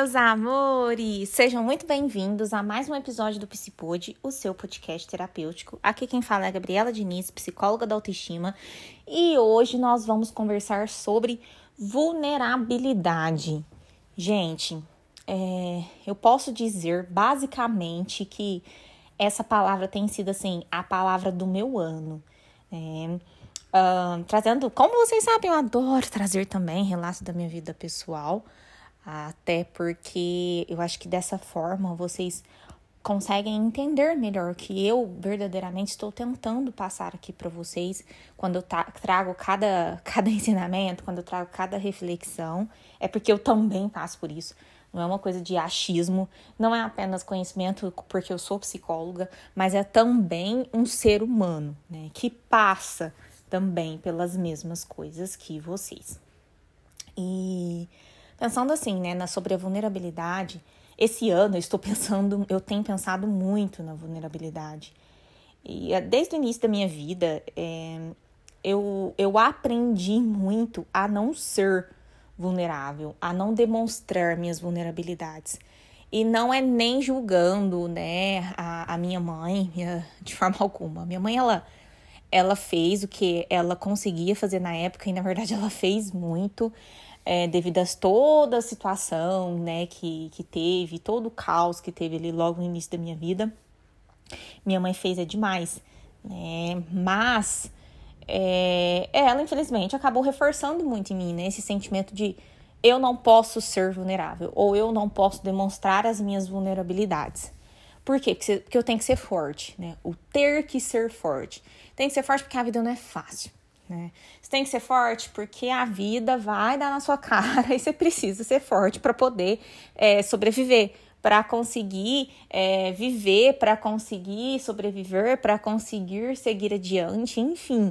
meus amores! Sejam muito bem-vindos a mais um episódio do Psipod, o seu podcast terapêutico. Aqui quem fala é a Gabriela Diniz, psicóloga da autoestima, e hoje nós vamos conversar sobre vulnerabilidade. Gente, é, eu posso dizer basicamente que essa palavra tem sido assim a palavra do meu ano. Uh, trazendo, como vocês sabem, eu adoro trazer também relatos da minha vida pessoal. Até porque eu acho que dessa forma vocês conseguem entender melhor o que eu verdadeiramente estou tentando passar aqui para vocês quando eu trago cada, cada ensinamento, quando eu trago cada reflexão. É porque eu também passo por isso. Não é uma coisa de achismo, não é apenas conhecimento porque eu sou psicóloga, mas é também um ser humano, né, que passa também pelas mesmas coisas que vocês. E Pensando assim, né, na sobre a vulnerabilidade, esse ano eu estou pensando, eu tenho pensado muito na vulnerabilidade. E eh, desde o início da minha vida, é, eu, eu aprendi muito a não ser vulnerável, a não demonstrar minhas vulnerabilidades. E não é nem julgando, né, a, a minha mãe, minha, de forma alguma. Minha mãe, ela, ela fez o que ela conseguia fazer na época e, na verdade, ela fez muito é, devido a toda a situação né, que, que teve, todo o caos que teve ali logo no início da minha vida. Minha mãe fez é demais, né? Mas é, ela, infelizmente, acabou reforçando muito em mim né, esse sentimento de eu não posso ser vulnerável ou eu não posso demonstrar as minhas vulnerabilidades. Por quê? Porque eu tenho que ser forte, né? O ter que ser forte. Tem que ser forte porque a vida não é fácil. Né? Você tem que ser forte porque a vida vai dar na sua cara e você precisa ser forte para poder é, sobreviver, para conseguir é, viver, para conseguir sobreviver, para conseguir seguir adiante, enfim.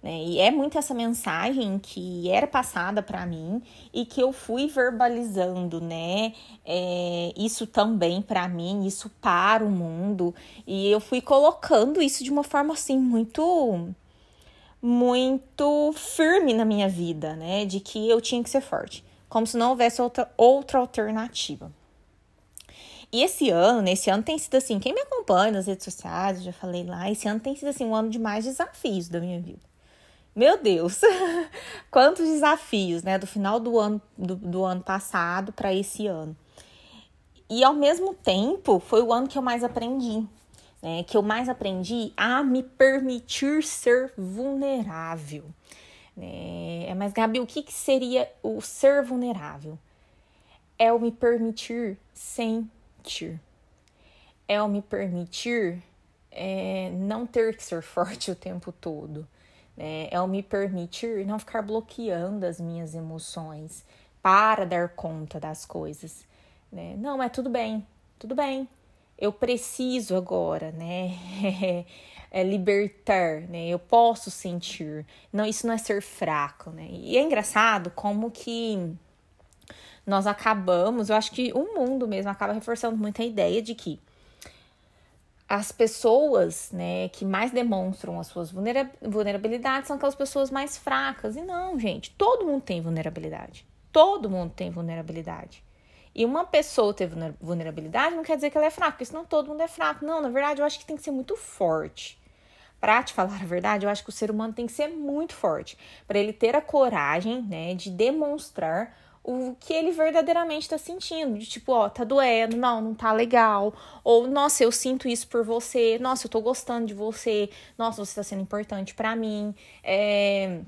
Né? E é muito essa mensagem que era passada para mim e que eu fui verbalizando, né? É, isso também para mim, isso para o mundo, e eu fui colocando isso de uma forma assim muito muito firme na minha vida, né? De que eu tinha que ser forte, como se não houvesse outra, outra alternativa. E esse ano, nesse ano tem sido assim, quem me acompanha nas redes sociais, eu já falei lá, esse ano tem sido assim um ano de mais desafios da minha vida. Meu Deus, quantos desafios, né? Do final do ano, do, do ano passado para esse ano. E ao mesmo tempo, foi o ano que eu mais aprendi, né, que eu mais aprendi a me permitir ser vulnerável. Né? Mas, Gabi, o que, que seria o ser vulnerável? É o me permitir sentir. É o me permitir é, não ter que ser forte o tempo todo. Né? É o me permitir não ficar bloqueando as minhas emoções para dar conta das coisas. Não, é tudo bem, tudo bem, eu preciso agora, né? é libertar, né? Eu posso sentir. Não, isso não é ser fraco, né? E é engraçado como que nós acabamos, eu acho que o mundo mesmo acaba reforçando muito a ideia de que as pessoas, né, que mais demonstram as suas vulnerabilidades são aquelas pessoas mais fracas. E não, gente, todo mundo tem vulnerabilidade. Todo mundo tem vulnerabilidade. E uma pessoa ter vulnerabilidade não quer dizer que ela é fraca, porque senão todo mundo é fraco. Não, na verdade, eu acho que tem que ser muito forte. Pra te falar a verdade, eu acho que o ser humano tem que ser muito forte. para ele ter a coragem, né, de demonstrar o que ele verdadeiramente tá sentindo. De tipo, ó, tá doendo, não, não tá legal. Ou, nossa, eu sinto isso por você. Nossa, eu tô gostando de você. Nossa, você tá sendo importante para mim. É...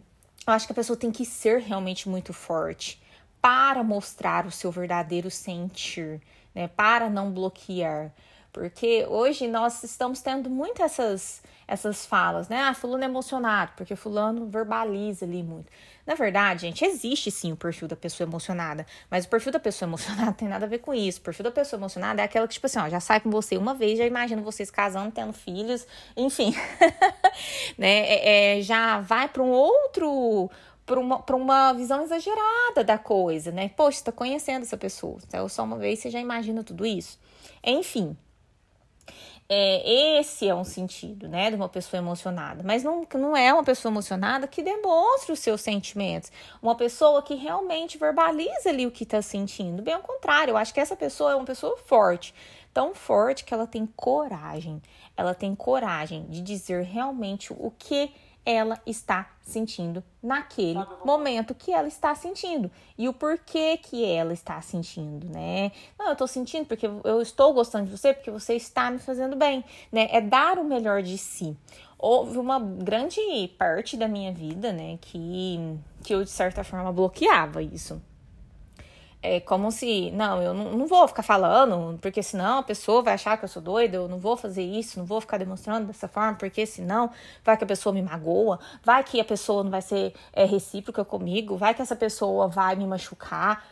Eu acho que a pessoa tem que ser realmente muito forte para mostrar o seu verdadeiro sentir, né? Para não bloquear. Porque hoje nós estamos tendo muito essas, essas falas, né? Ah, fulano é emocionado, porque fulano verbaliza ali muito. Na verdade, gente, existe sim o perfil da pessoa emocionada, mas o perfil da pessoa emocionada tem nada a ver com isso. O perfil da pessoa emocionada é aquela que, tipo assim, ó, já sai com você uma vez, já imagina vocês casando, tendo filhos, enfim, né? É, é, já vai para um outro para uma, uma visão exagerada da coisa, né? Poxa, você tá conhecendo essa pessoa. Então, só uma vez você já imagina tudo isso. Enfim. É, esse é um sentido, né, de uma pessoa emocionada. Mas não, não é uma pessoa emocionada que demonstra os seus sentimentos. Uma pessoa que realmente verbaliza ali o que está sentindo. Bem ao contrário, eu acho que essa pessoa é uma pessoa forte. Tão forte que ela tem coragem. Ela tem coragem de dizer realmente o que ela está sentindo naquele momento que ela está sentindo e o porquê que ela está sentindo, né? Não, eu estou sentindo porque eu estou gostando de você porque você está me fazendo bem, né? É dar o melhor de si. Houve uma grande parte da minha vida, né, que que eu de certa forma bloqueava isso é como se, não, eu não, não, vou ficar falando, porque senão a pessoa vai achar que eu sou doida, eu não vou fazer isso, não vou ficar demonstrando dessa forma, porque senão vai que a pessoa me magoa, vai que a pessoa não vai ser é, recíproca comigo, vai que essa pessoa vai me machucar.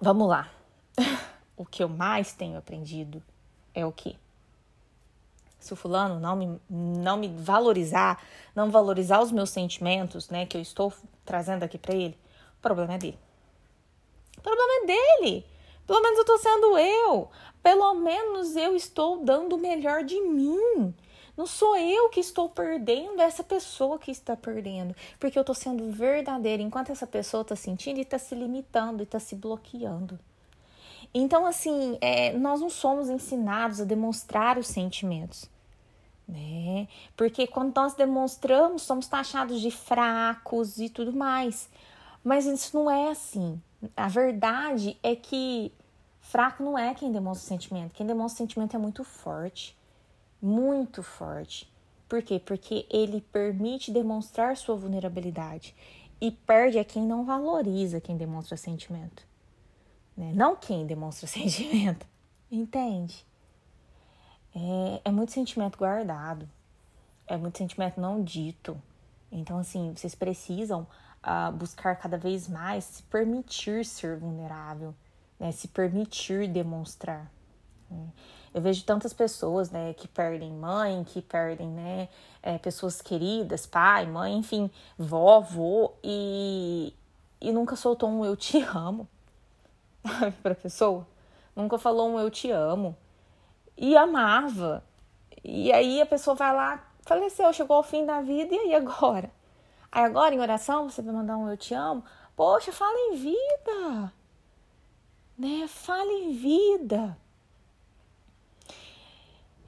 Vamos lá. o que eu mais tenho aprendido é o que? Se o fulano não me, não me valorizar, não valorizar os meus sentimentos, né, que eu estou trazendo aqui para ele, o problema é dele. O problema é dele. Pelo menos eu tô sendo eu. Pelo menos eu estou dando o melhor de mim. Não sou eu que estou perdendo, é essa pessoa que está perdendo. Porque eu tô sendo verdadeira, enquanto essa pessoa tá sentindo e tá se limitando e tá se bloqueando. Então, assim, é, nós não somos ensinados a demonstrar os sentimentos. Né? Porque quando nós demonstramos, somos taxados de fracos e tudo mais. Mas isso não é assim. A verdade é que fraco não é quem demonstra sentimento. Quem demonstra sentimento é muito forte. Muito forte. Por quê? Porque ele permite demonstrar sua vulnerabilidade. E perde a quem não valoriza quem demonstra sentimento. Né? Não quem demonstra sentimento. Entende? É, é muito sentimento guardado. É muito sentimento não dito. Então, assim, vocês precisam a buscar cada vez mais se permitir ser vulnerável, né? se permitir demonstrar. Né? Eu vejo tantas pessoas né, que perdem mãe, que perdem né, é, pessoas queridas, pai, mãe, enfim, vó, avô, e, e nunca soltou um eu te amo para a pessoa. Nunca falou um eu te amo. E amava. E aí a pessoa vai lá, faleceu, chegou ao fim da vida, e aí agora? Aí agora em oração você vai mandar um eu te amo. Poxa, fala em vida. Né? Fala em vida.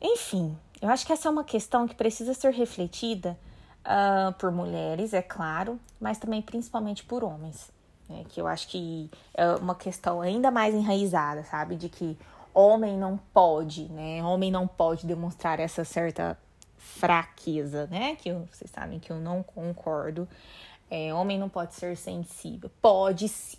Enfim, eu acho que essa é uma questão que precisa ser refletida uh, por mulheres, é claro, mas também principalmente por homens. Né? Que eu acho que é uma questão ainda mais enraizada, sabe? De que homem não pode, né? Homem não pode demonstrar essa certa fraqueza, né? Que eu, vocês sabem que eu não concordo. É, homem não pode ser sensível. Pode sim.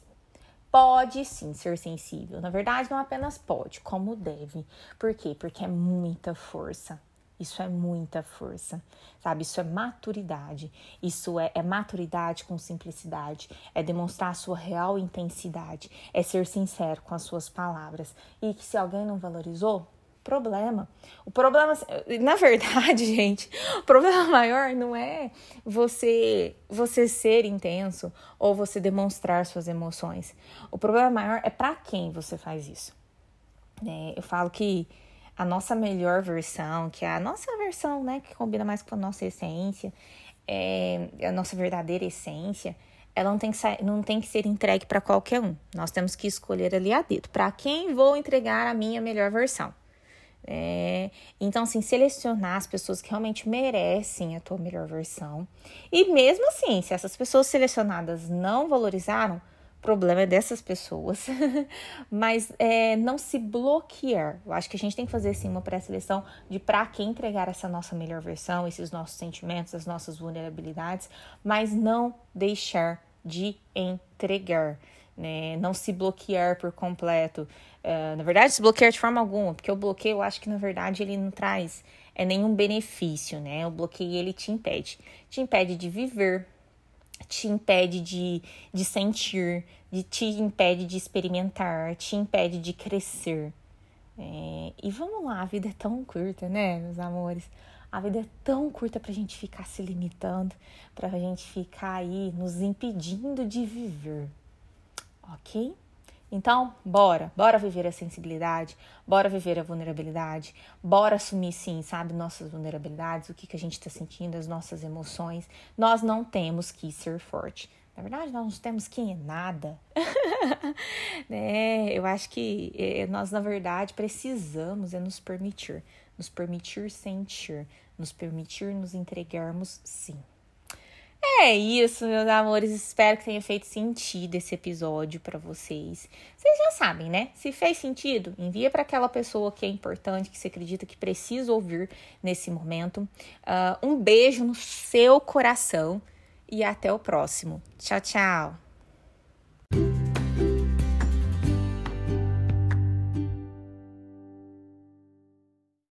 Pode sim ser sensível. Na verdade, não apenas pode, como deve. Por quê? Porque é muita força. Isso é muita força, sabe? Isso é maturidade. Isso é, é, maturidade com simplicidade. É demonstrar a sua real intensidade. É ser sincero com as suas palavras. E que se alguém não valorizou, problema. O problema, na verdade, gente, o problema maior não é você você ser intenso ou você demonstrar suas emoções. O problema maior é para quem você faz isso. É, eu falo que a nossa melhor versão, que é a nossa versão, né, que combina mais com a nossa essência, é, a nossa verdadeira essência, ela não tem que, não tem que ser entregue para qualquer um. Nós temos que escolher ali a dedo. Para quem vou entregar a minha melhor versão? É, então, assim, selecionar as pessoas que realmente merecem a tua melhor versão. E mesmo assim, se essas pessoas selecionadas não valorizaram, o problema é dessas pessoas. Mas é, não se bloquear. Eu acho que a gente tem que fazer sim uma pré-seleção de para quem entregar essa nossa melhor versão, esses nossos sentimentos, as nossas vulnerabilidades, mas não deixar de entregar né? Não se bloquear por completo. Uh, na verdade, se bloquear de forma alguma, porque o bloqueio eu acho que na verdade ele não traz é nenhum benefício, né? O bloqueio ele te impede. Te impede de viver, te impede de, de sentir, de, te impede de experimentar, te impede de crescer. É, e vamos lá, a vida é tão curta, né, meus amores? A vida é tão curta pra gente ficar se limitando, pra gente ficar aí nos impedindo de viver ok? Então, bora, bora viver a sensibilidade, bora viver a vulnerabilidade, bora assumir sim, sabe, nossas vulnerabilidades, o que, que a gente está sentindo, as nossas emoções. Nós não temos que ser forte. Na verdade, nós não temos que nada. né? Eu acho que é, nós, na verdade, precisamos é nos permitir, nos permitir sentir, nos permitir nos entregarmos sim. É isso, meus amores. Espero que tenha feito sentido esse episódio para vocês. Vocês já sabem, né? Se fez sentido, envia para aquela pessoa que é importante, que você acredita que precisa ouvir nesse momento. Uh, um beijo no seu coração e até o próximo. Tchau, tchau.